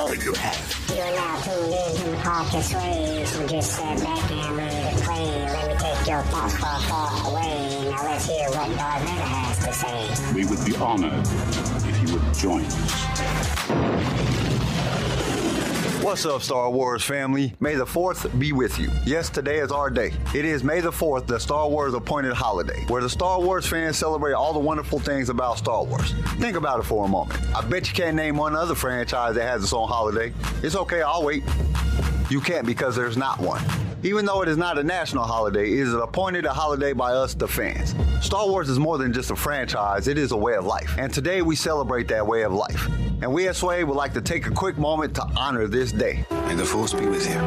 all you have. You are now tuned in to Hawkins Sway, so just sit back and ready to play. Let me take your thoughts far, far away. Now let's hear what Darth Vader has to say. We would be honored if you would join us. What's up, Star Wars family? May the 4th be with you. Yes, today is our day. It is May the 4th, the Star Wars appointed holiday, where the Star Wars fans celebrate all the wonderful things about Star Wars. Think about it for a moment. I bet you can't name one other franchise that has its own holiday. It's okay, I'll wait. You can't because there's not one. Even though it is not a national holiday, it is appointed a holiday by us, the fans. Star Wars is more than just a franchise, it is a way of life. And today we celebrate that way of life. And we at Sway would like to take a quick moment to honor this day. May the force be with you.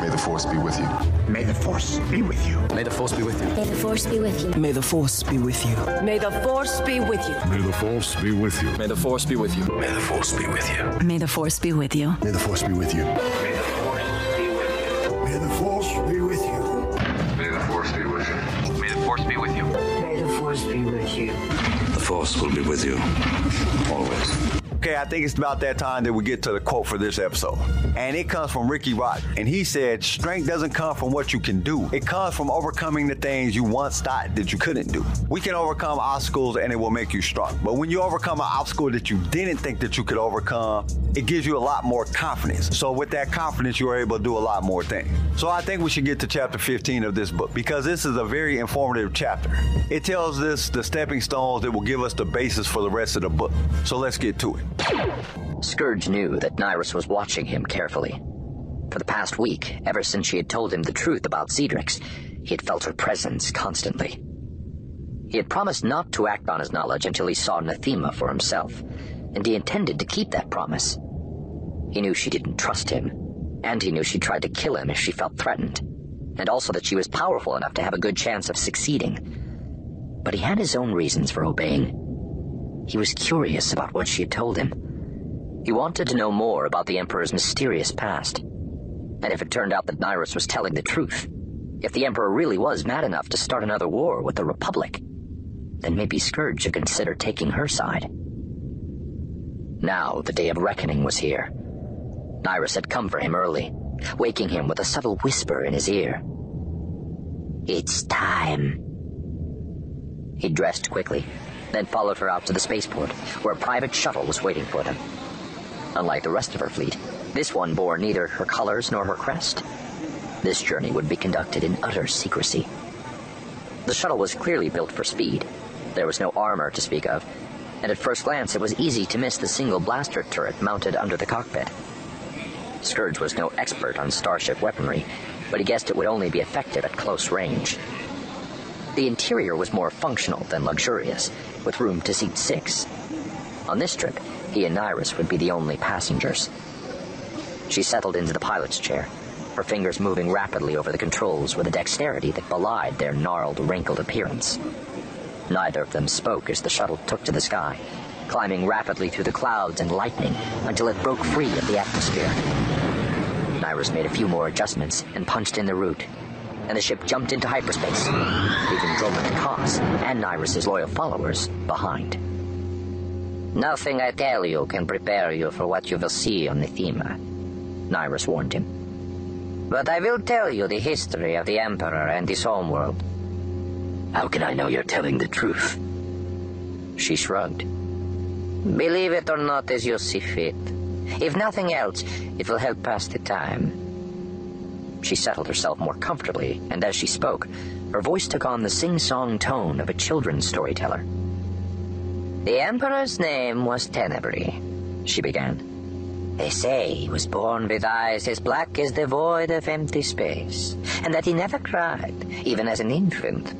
May the force be with you. May the Force be with you. May the force be with you. May the force be with you. May the force be with you. May the force be with you. May the force be with you. May the force be with you. May the force be with you. May the force be with you. May the force be with you. With you. Always. Okay, I think it's about that time that we get to the quote for this episode. And it comes from Ricky Roger. And he said, Strength doesn't come from what you can do, it comes from overcoming the things you once thought that you couldn't do. We can overcome obstacles and it will make you strong. But when you overcome an obstacle that you didn't think that you could overcome, it gives you a lot more confidence. So with that confidence, you're able to do a lot more things. So I think we should get to chapter 15 of this book because this is a very informative chapter. It tells us the stepping stones that will give us the basis for the rest of the book. So let's get to it. Scourge knew that Nyriss was watching him carefully. For the past week, ever since she had told him the truth about Cedrix, he had felt her presence constantly. He had promised not to act on his knowledge until he saw Nathema for himself, and he intended to keep that promise. He knew she didn't trust him, and he knew she tried to kill him if she felt threatened, and also that she was powerful enough to have a good chance of succeeding. But he had his own reasons for obeying. He was curious about what she had told him. He wanted to know more about the Emperor's mysterious past. And if it turned out that Nyriss was telling the truth, if the Emperor really was mad enough to start another war with the Republic, then maybe Scourge should consider taking her side. Now the day of reckoning was here. Nyriss had come for him early, waking him with a subtle whisper in his ear. It's time. He dressed quickly, then followed her out to the spaceport, where a private shuttle was waiting for them. Unlike the rest of her fleet, this one bore neither her colors nor her crest. This journey would be conducted in utter secrecy. The shuttle was clearly built for speed. There was no armor to speak of, and at first glance it was easy to miss the single blaster turret mounted under the cockpit. Scourge was no expert on starship weaponry, but he guessed it would only be effective at close range. The interior was more functional than luxurious, with room to seat six. On this trip, he and Nyriss would be the only passengers. She settled into the pilot's chair, her fingers moving rapidly over the controls with a dexterity that belied their gnarled, wrinkled appearance. Neither of them spoke as the shuttle took to the sky, climbing rapidly through the clouds and lightning until it broke free of the atmosphere. Nyriss made a few more adjustments and punched in the route, and the ship jumped into hyperspace, leaving Dromund Kaas and Nyriss's loyal followers behind. Nothing I tell you can prepare you for what you will see on Nathema, Nyriss warned him. But I will tell you the history of the Emperor and his homeworld. How can I know you're telling the truth? She shrugged. Believe it or not as you see fit. If nothing else, it will help pass the time. She settled herself more comfortably, and as she spoke, her voice took on the sing-song tone of a children's storyteller. The Emperor's name was Tenebrae, she began. They say he was born with eyes as black as the void of empty space, and that he never cried, even as an infant.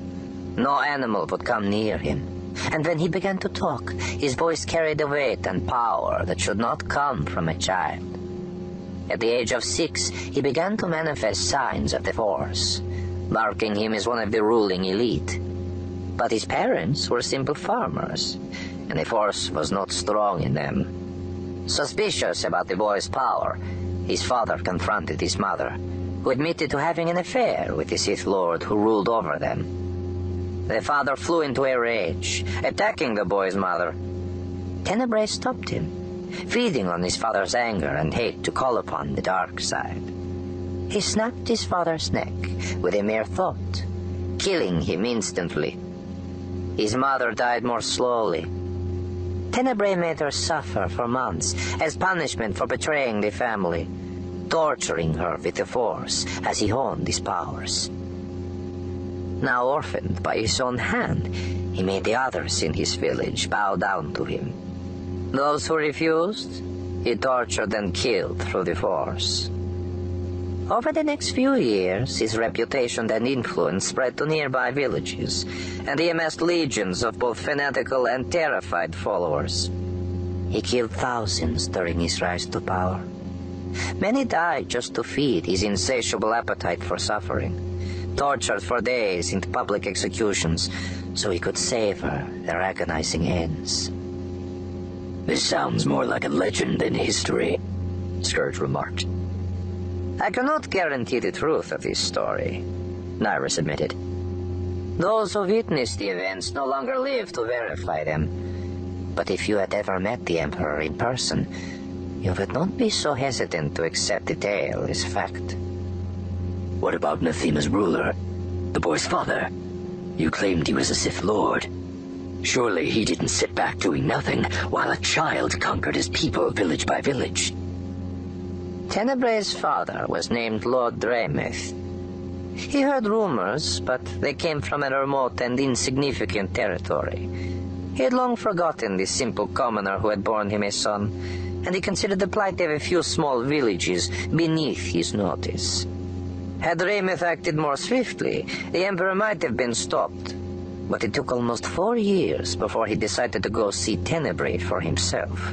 No animal would come near him. And when he began to talk, his voice carried a weight and power that should not come from a child. At the age of six, he began to manifest signs of the Force, marking him as one of the ruling elite. But his parents were simple farmers, and the Force was not strong in them. Suspicious about the boy's power, his father confronted his mother, who admitted to having an affair with the Sith Lord who ruled over them. The father flew into a rage, attacking the boy's mother. Tenebrae stopped him, feeding on his father's anger and hate to call upon the dark side. He snapped his father's neck with a mere thought, killing him instantly. His mother died more slowly. Tenebrae made her suffer for months as punishment for betraying the family, torturing her with the Force as he honed his powers. Now orphaned by his own hand, he made the others in his village bow down to him. Those who refused, he tortured and killed through the Force. Over the next few years, his reputation and influence spread to nearby villages, and he amassed legions of both fanatical and terrified followers. He killed thousands during his rise to power. Many died just to feed his insatiable appetite for suffering, tortured for days in public executions so he could savor their agonizing ends. This sounds more like a legend than history, Scourge remarked. I cannot guarantee the truth of this story, Nyriss admitted. Those who witnessed the events no longer live to verify them. But if you had ever met the Emperor in person, you would not be so hesitant to accept the tale as fact. What about Nathema's ruler, the boy's father? You claimed he was a Sith Lord. Surely he didn't sit back doing nothing while a child conquered his people village by village. Tenebrae's father was named Lord Dramath. He heard rumors, but they came from a remote and insignificant territory. He had long forgotten the simple commoner who had borne him a son, and he considered the plight of a few small villages beneath his notice. Had Dramath acted more swiftly, the Emperor might have been stopped. But it took almost four years before he decided to go see Tenebrae for himself.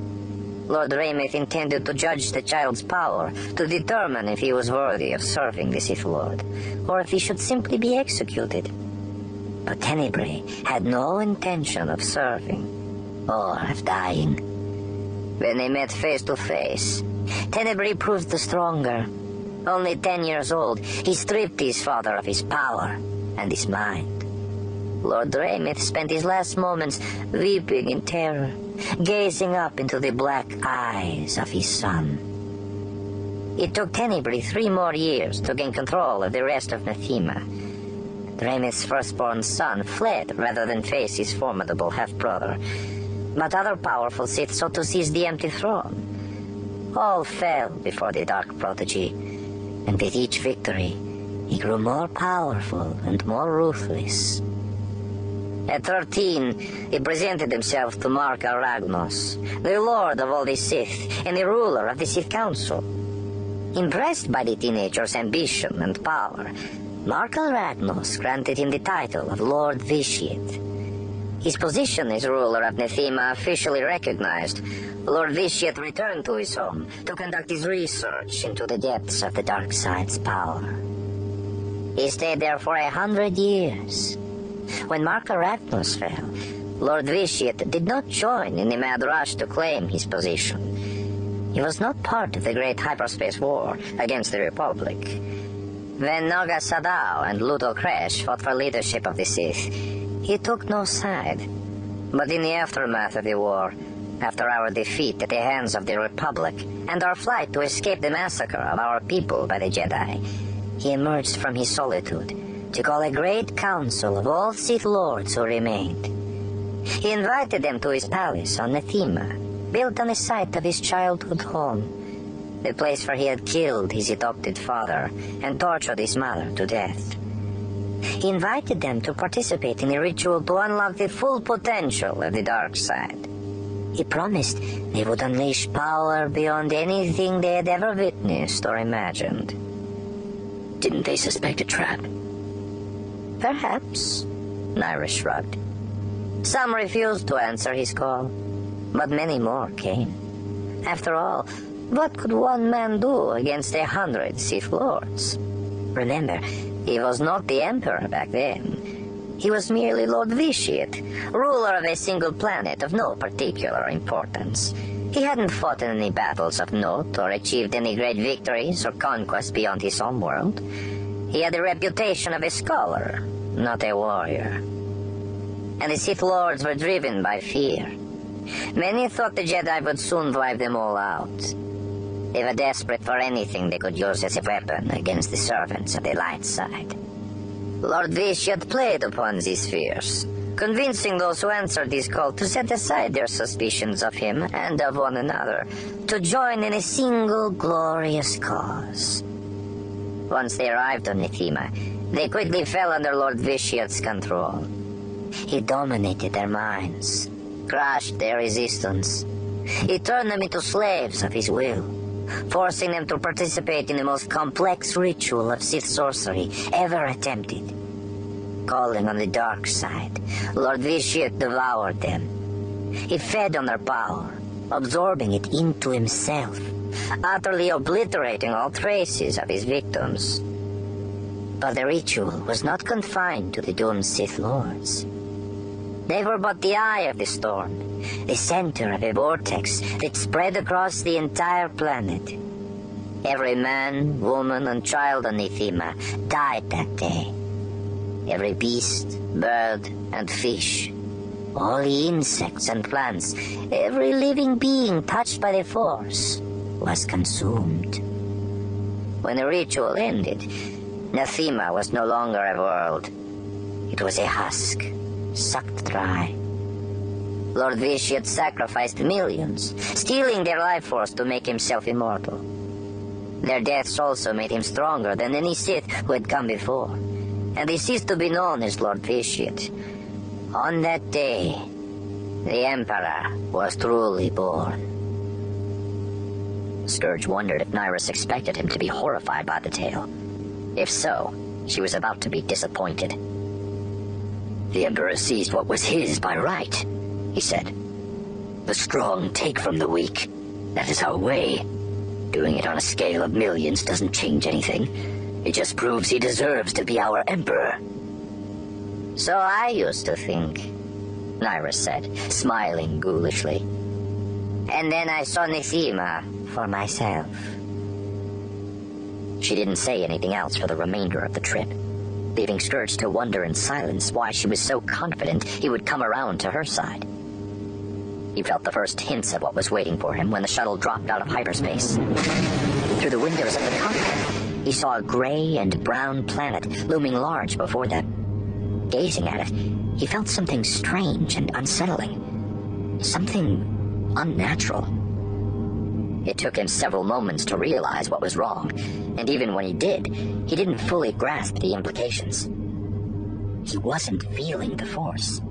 Lord Raymith intended to judge the child's power to determine if he was worthy of serving the Sith Lord, or if he should simply be executed. But Tenebrae had no intention of serving, or of dying. When they met face to face, Tenebrae proved the stronger. Only ten years old, he stripped his father of his power and his mind. Lord Raymith spent his last moments weeping in terror, gazing up into the black eyes of his son. It took Tenebrae three more years to gain control of the rest of Nathema. Raymith's firstborn son fled rather than face his formidable half-brother, but other powerful Sith sought to seize the empty throne. All fell before the Dark Prodigy, and with each victory, he grew more powerful and more ruthless. At 13, he presented himself to Marka Ragnos, the lord of all the Sith and the ruler of the Sith Council. Impressed by the teenager's ambition and power, Marka Ragnos granted him the title of Lord Vitiate. His position as ruler of Nathema officially recognized, Lord Vitiate returned to his home to conduct his research into the depths of the dark side's power. He stayed there for a hundred years, when Marka Ragnos fell, Lord Vitiate did not join in the mad rush to claim his position. He was not part of the great hyperspace war against the Republic. When Naga Sadow and Ludo Kresh fought for leadership of the Sith, he took no side. But in the aftermath of the war, after our defeat at the hands of the Republic and our flight to escape the massacre of our people by the Jedi, he emerged from his solitude to call a great council of all Sith Lords who remained. He invited them to his palace on Nathema, built on the site of his childhood home, the place where he had killed his adopted father and tortured his mother to death. He invited them to participate in a ritual to unlock the full potential of the dark side. He promised they would unleash power beyond anything they had ever witnessed or imagined. Didn't they suspect a trap? Perhaps, Nyriss shrugged. Some refused to answer his call. But many more came. After all, what could one man do against a hundred Sith Lords? Remember, he was not the Emperor back then. He was merely Lord Vitiate, ruler of a single planet of no particular importance. He hadn't fought in any battles of note or achieved any great victories or conquests beyond his own world. He had the reputation of a scholar, not a warrior. And the Sith Lords were driven by fear. Many thought the Jedi would soon drive them all out. They were desperate for anything they could use as a weapon against the servants of the light side. Lord Vitiate played upon these fears, convincing those who answered his call to set aside their suspicions of him and of one another, to join in a single glorious cause. Once they arrived on Nathema, they quickly fell under Lord Vitiate's control. He dominated their minds, crushed their resistance. He turned them into slaves of his will, forcing them to participate in the most complex ritual of Sith sorcery ever attempted. Calling on the dark side, Lord Vitiate devoured them. He fed on their power, absorbing it into himself, utterly obliterating all traces of his victims. But the ritual was not confined to the doomed Sith Lords. They were but the eye of the storm, the center of a vortex that spread across the entire planet. Every man, woman, and child on Nathema died that day. Every beast, bird, and fish, all the insects and plants, every living being touched by the Force was consumed. When the ritual ended, Nathema was no longer a world. It was a husk, sucked dry. Lord Vitiate sacrificed millions, stealing their life force to make himself immortal. Their deaths also made him stronger than any Sith who had come before, and he ceased to be known as Lord Vitiate. On that day, the Emperor was truly born. Scourge wondered if Nyriss expected him to be horrified by the tale. If so, she was about to be disappointed. The Emperor seized what was his by right, he said. The strong take from the weak. That is our way. Doing it on a scale of millions doesn't change anything. It just proves he deserves to be our Emperor. So I used to think, Nyriss said, smiling ghoulishly. And then I saw Nathema for myself. She didn't say anything else for the remainder of the trip, leaving Scourge to wonder in silence why she was so confident he would come around to her side. He felt the first hints of what was waiting for him when the shuttle dropped out of hyperspace. Through the windows of the cockpit, he saw a gray and brown planet looming large before them. Gazing at it, he felt something strange and unsettling. Something unnatural. It took him several moments to realize what was wrong, and even when he did, he didn't fully grasp the implications. He wasn't feeling the Force.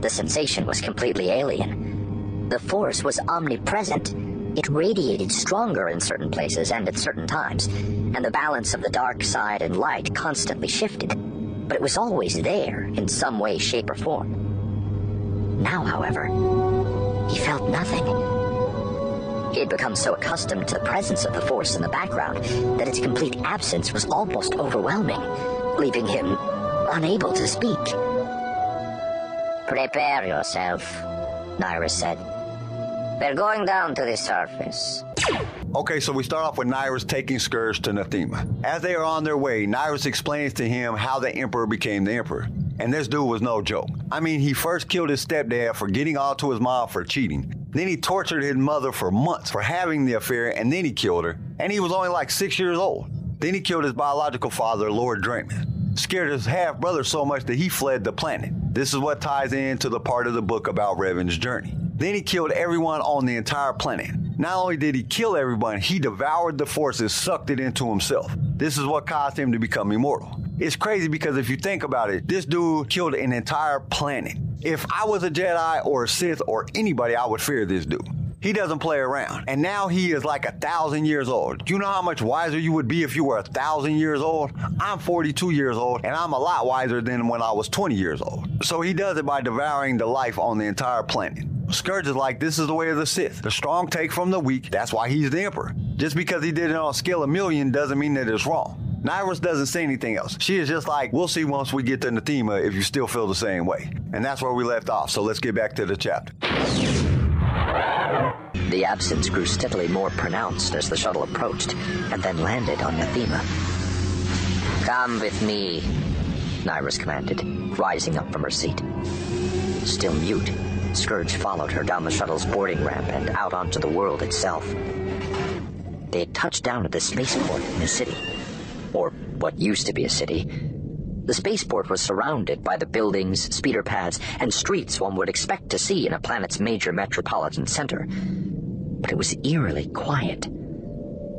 The sensation was completely alien. The Force was omnipresent. It radiated stronger in certain places and at certain times, and the balance of the dark side and light constantly shifted. But it was always there in some way, shape, or form. Now, however, he felt nothing. He had become so accustomed to the presence of the Force in the background that its complete absence was almost overwhelming, leaving him unable to speak. Prepare yourself, Nyriss said. We're going down to the surface. Okay, so we start off with Nyriss taking Scourge to Nathema. As they are on their way, Nyriss explains to him how the Emperor became the Emperor. And this dude was no joke. I mean, he first killed his stepdad for getting all to his mom for cheating. Then he tortured his mother for months for having the affair, and then he killed her. And he was only like six years old. Then he killed his biological father, Lord Draymond. Scared his half brother so much that he fled the planet. This is what ties into the part of the book about Revan's journey. Then he killed everyone on the entire planet. Not only did he kill everyone, he devoured the forces, sucked it into himself. This is what caused him to become immortal. It's crazy because if you think about it, this dude killed an entire planet. If I was a Jedi or a Sith or anybody, I would fear this dude. He doesn't play around. And now he is like a thousand years old. Do you know how much wiser you would be if you were a thousand years old? I'm 42 years old and I'm a lot wiser than when I was 20 years old. So he does it by devouring the life on the entire planet. Scourge is like, this is the way of the Sith. The strong take from the weak. That's why he's the Emperor. Just because he did it on a scale of million doesn't mean that it's wrong. Nyriss doesn't say anything else. She is just like, we'll see once we get to Nathema if you still feel the same way. And that's where we left off. So let's get back to the chapter. The absence grew steadily more pronounced as the shuttle approached and then landed on Nathema. Come with me, Nyriss commanded, rising up from her seat. Still mute, Scourge followed her down the shuttle's boarding ramp and out onto the world itself. They had touched down at the spaceport in the city, or what used to be a city. The spaceport was surrounded by the buildings, speeder pads, and streets one would expect to see in a planet's major metropolitan center. But it was eerily quiet.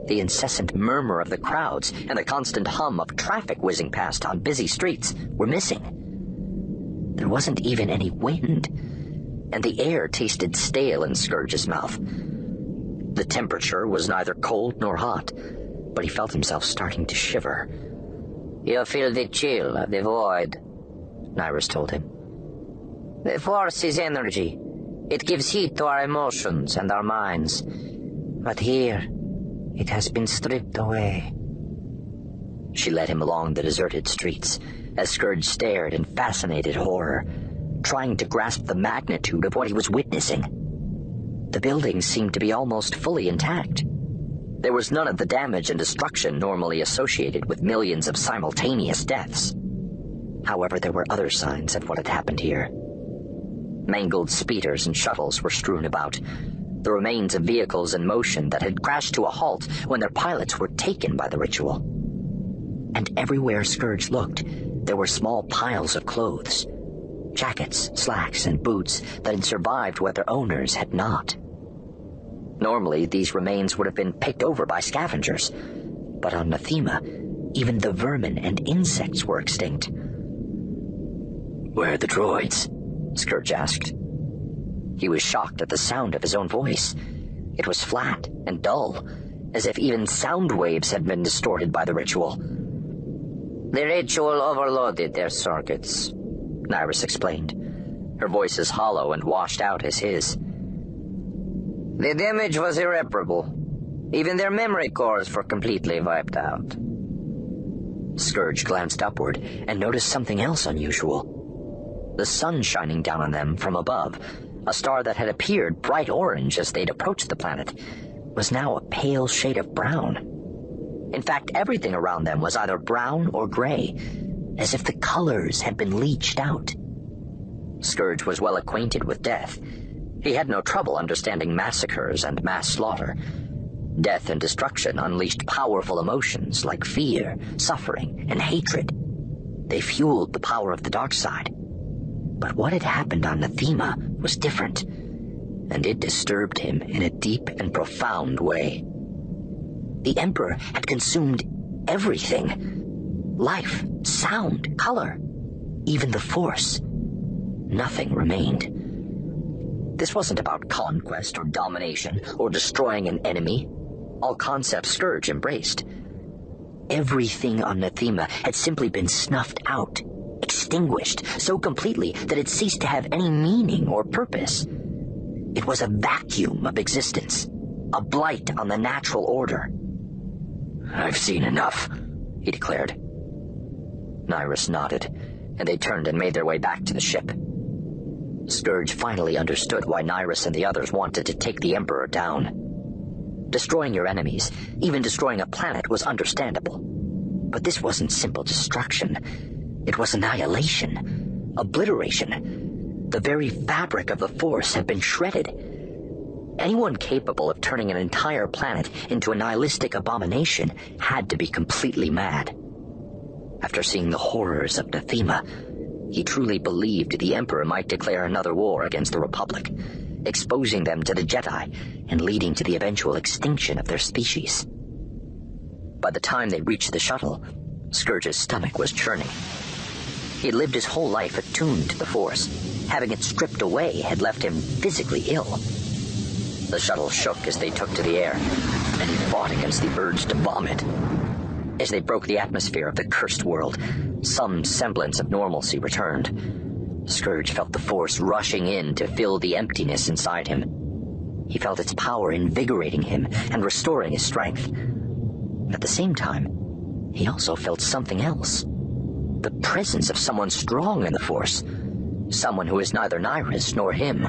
The incessant murmur of the crowds and the constant hum of traffic whizzing past on busy streets were missing. There wasn't even any wind, and the air tasted stale in Scourge's mouth. The temperature was neither cold nor hot, but he felt himself starting to shiver. You feel the chill of the void, Nyriss told him. The Force is energy. It gives heat to our emotions and our minds. But here, it has been stripped away. She led him along the deserted streets as Scourge stared in fascinated horror, trying to grasp the magnitude of what he was witnessing. The buildings seemed to be almost fully intact. There was none of the damage and destruction normally associated with millions of simultaneous deaths. However, there were other signs of what had happened here. Mangled speeders and shuttles were strewn about, the remains of vehicles in motion that had crashed to a halt when their pilots were taken by the ritual. And everywhere Scourge looked, there were small piles of clothes jackets, slacks, and boots that had survived where their owners had not. Normally, these remains would have been picked over by scavengers, but on Nathema, even the vermin and insects were extinct. Where are the droids? Scourge asked. He was shocked at the sound of his own voice. It was flat and dull, as if even sound waves had been distorted by the ritual. The ritual overloaded their circuits, Nyriss explained, her voice as hollow and washed out as his. The damage was irreparable. Even their memory cores were completely wiped out. Scourge glanced upward and noticed something else unusual. The sun shining down on them from above, a star that had appeared bright orange as they'd approached the planet, was now a pale shade of brown. In fact, everything around them was either brown or gray, as if the colors had been leached out. Scourge was well acquainted with death. He had no trouble understanding massacres and mass slaughter. Death and destruction unleashed powerful emotions like fear, suffering, and hatred. They fueled the power of the dark side. But what had happened on Nathema was different, and it disturbed him in a deep and profound way. The Emperor had consumed everything life, sound, color, even the Force. Nothing remained. This wasn't about conquest or domination or destroying an enemy. All concepts Scourge embraced. Everything on Nathema had simply been snuffed out, extinguished so completely that it ceased to have any meaning or purpose. It was a vacuum of existence, a blight on the natural order. I've seen enough, he declared. Nyriss nodded, and they turned and made their way back to the ship. Scourge finally understood why Nyriss and the others wanted to take the Emperor down. Destroying your enemies, even destroying a planet, was understandable. But this wasn't simple destruction. It was annihilation, obliteration. The very fabric of the Force had been shredded Anyone capable of turning an entire planet into a nihilistic abomination had to be completely mad. After seeing the horrors of Nathema, he truly believed the Emperor might declare another war against the Republic, exposing them to the Jedi and leading to the eventual extinction of their species. By the time they reached the shuttle, Scourge's stomach was churning. He had lived his whole life attuned to the Force. Having it stripped away had left him physically ill. The shuttle shook as they took to the air, and he fought against the urge to vomit. As they broke the atmosphere of the cursed world, some semblance of normalcy returned. Scourge felt the force rushing in to fill the emptiness inside him. He felt its power invigorating him and restoring his strength. At the same time, he also felt something else. The presence of someone strong in the force. Someone who is neither Nyriss nor him.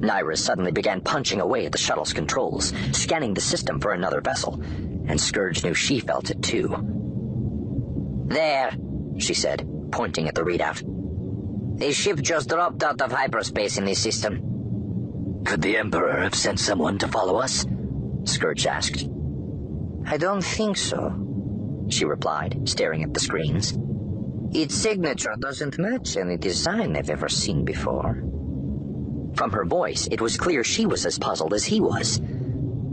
Nyriss suddenly began punching away at the shuttle's controls, scanning the system for another vessel, and Scourge knew she felt it too. There, she said, pointing at the readout. The ship just dropped out of hyperspace in this system. Could the Emperor have sent someone to follow us? Scourge asked. I don't think so, she replied, staring at the screens. Its signature doesn't match any design I've ever seen before. From her voice, it was clear she was as puzzled as he was.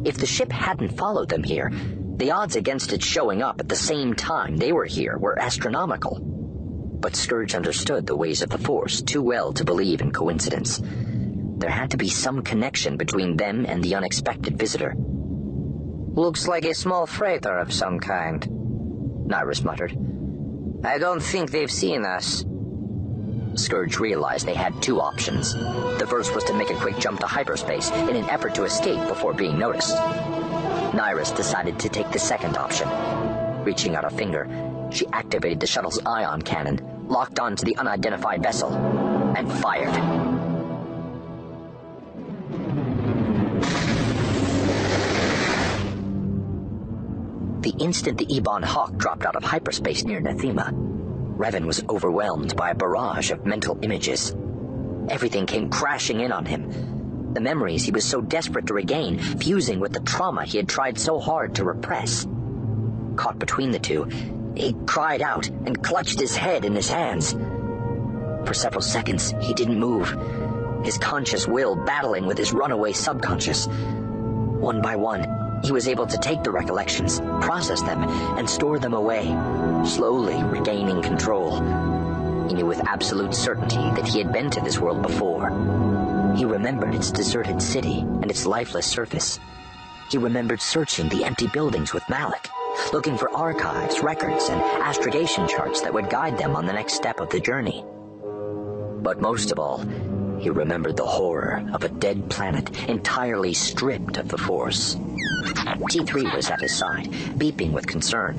If the ship hadn't followed them here, the odds against it showing up at the same time they were here were astronomical. But Scourge understood the ways of the Force too well to believe in coincidence. There had to be some connection between them and the unexpected visitor. Looks like a small freighter of some kind, Nyriss muttered. I don't think they've seen us. Scourge realized they had two options. The first was to make a quick jump to hyperspace in an effort to escape before being noticed. Nyriss decided to take the second option. Reaching out a finger, she activated the shuttle's ion cannon, locked onto the unidentified vessel, and fired. The instant the Ebon Hawk dropped out of hyperspace near Nathema, Revan was overwhelmed by a barrage of mental images. Everything came crashing in on him. The memories he was so desperate to regain, fusing with the trauma he had tried so hard to repress. Caught between the two, he cried out and clutched his head in his hands. For several seconds, he didn't move, his conscious will battling with his runaway subconscious. One by one, he was able to take the recollections, process them, and store them away, slowly regaining control. He knew with absolute certainty that he had been to this world before. He remembered its deserted city and its lifeless surface. He remembered searching the empty buildings with Malak, looking for archives, records, and astrogation charts that would guide them on the next step of the journey. But most of all, he remembered the horror of a dead planet entirely stripped of the Force. T3 was at his side, beeping with concern.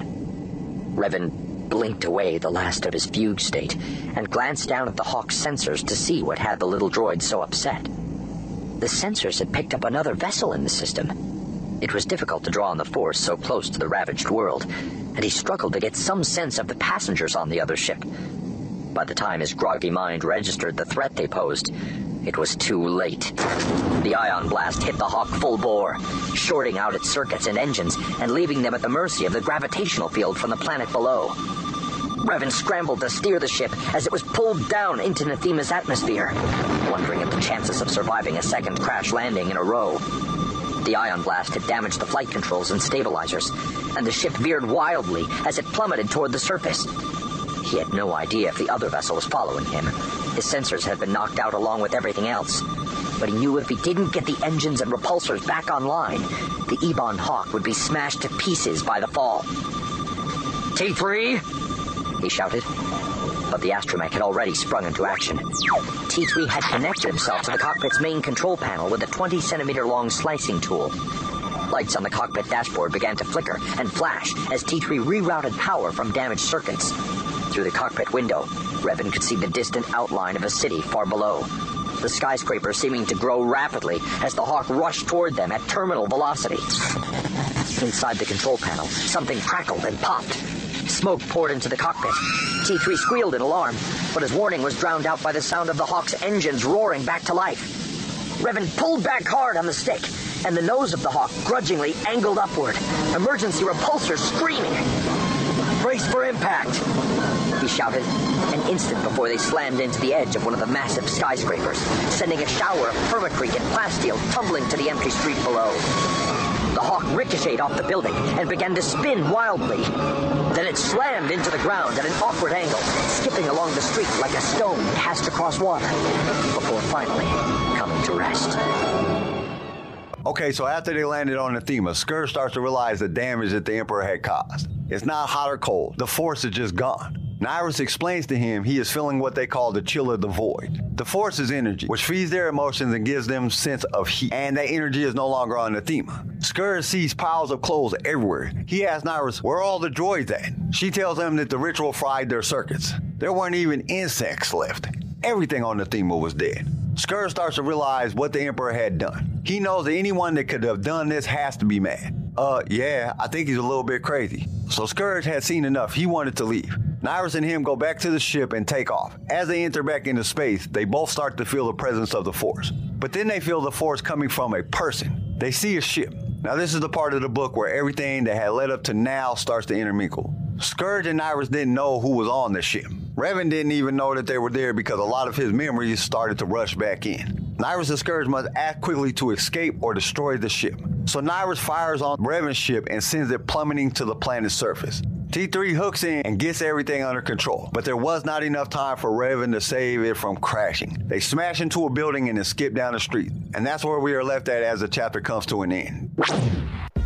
Revan blinked away the last of his fugue state and glanced down at the Hawk's sensors to see what had the little droid so upset. The sensors had picked up another vessel in the system. It was difficult to draw on the Force so close to the ravaged world, and he struggled to get some sense of the passengers on the other ship. By the time his groggy mind registered the threat they posed, it was too late. The ion blast hit the Hawk full bore, shorting out its circuits and engines and leaving them at the mercy of the gravitational field from the planet below. Revan scrambled to steer the ship as it was pulled down into Nathema's atmosphere, wondering at the chances of surviving a second crash landing in a row. The ion blast had damaged the flight controls and stabilizers, and the ship veered wildly as it plummeted toward the surface. He had no idea if the other vessel was following him. His sensors had been knocked out along with everything else. But he knew if he didn't get the engines and repulsors back online, the Ebon Hawk would be smashed to pieces by the fall. T3! He shouted. But the astromech had already sprung into action. T3 had connected himself to the cockpit's main control panel with a 20 centimeter long slicing tool. Lights on the cockpit dashboard began to flicker and flash as T3 rerouted power from damaged circuits. Through the cockpit window, Revan could see the distant outline of a city far below. The skyscraper seeming to grow rapidly as the Hawk rushed toward them at terminal velocity. Inside the control panel, something crackled and popped. Smoke poured into the cockpit. T3 squealed in alarm, but his warning was drowned out by the sound of the Hawk's engines roaring back to life. Revan pulled back hard on the stick, and the nose of the Hawk grudgingly angled upward. Emergency repulsors screaming. Brace for impact! he shouted, an instant before they slammed into the edge of one of the massive skyscrapers, sending a shower of permacrete and plasteel tumbling to the empty street below. The Hawk ricocheted off the building and began to spin wildly. Then it slammed into the ground at an awkward angle, skipping along the street like a stone cast across water, before finally coming to rest. Okay, so after they landed on Nathema, Scourge starts to realize the damage that the Emperor had caused. It's not hot or cold. The Force is just gone. Nyriss explains to him he is feeling what they call the chill of the void. The force is energy, which feeds their emotions and gives them sense of heat, and that energy is no longer on Nathema. Scourge sees piles of clothes everywhere. He asks Nyriss, where all the droids at? She tells him that the ritual fried their circuits. There weren't even insects left. Everything on Nathema was dead. Scourge starts to realize what the Emperor had done. He knows that anyone that could have done this has to be mad. Uh, yeah, I think he's a little bit crazy. So Scourge had seen enough. He wanted to leave. Nyriss and him go back to the ship and take off. As they enter back into space, they both start to feel the presence of the Force. But then they feel the Force coming from a person. They see a ship. Now, this is the part of the book where everything that had led up to now starts to intermingle. Scourge and Nyriss didn't know who was on the ship. Revan didn't even know that they were there because a lot of his memories started to rush back in. Nyriss and Scourge must act quickly to escape or destroy the ship. So Nyriss fires on Revan's ship and sends it plummeting to the planet's surface. T3 hooks in and gets everything under control, but there was not enough time for Revan to save it from crashing. They smash into a building and then skip down the street, and that's where we are left at as the chapter comes to an end.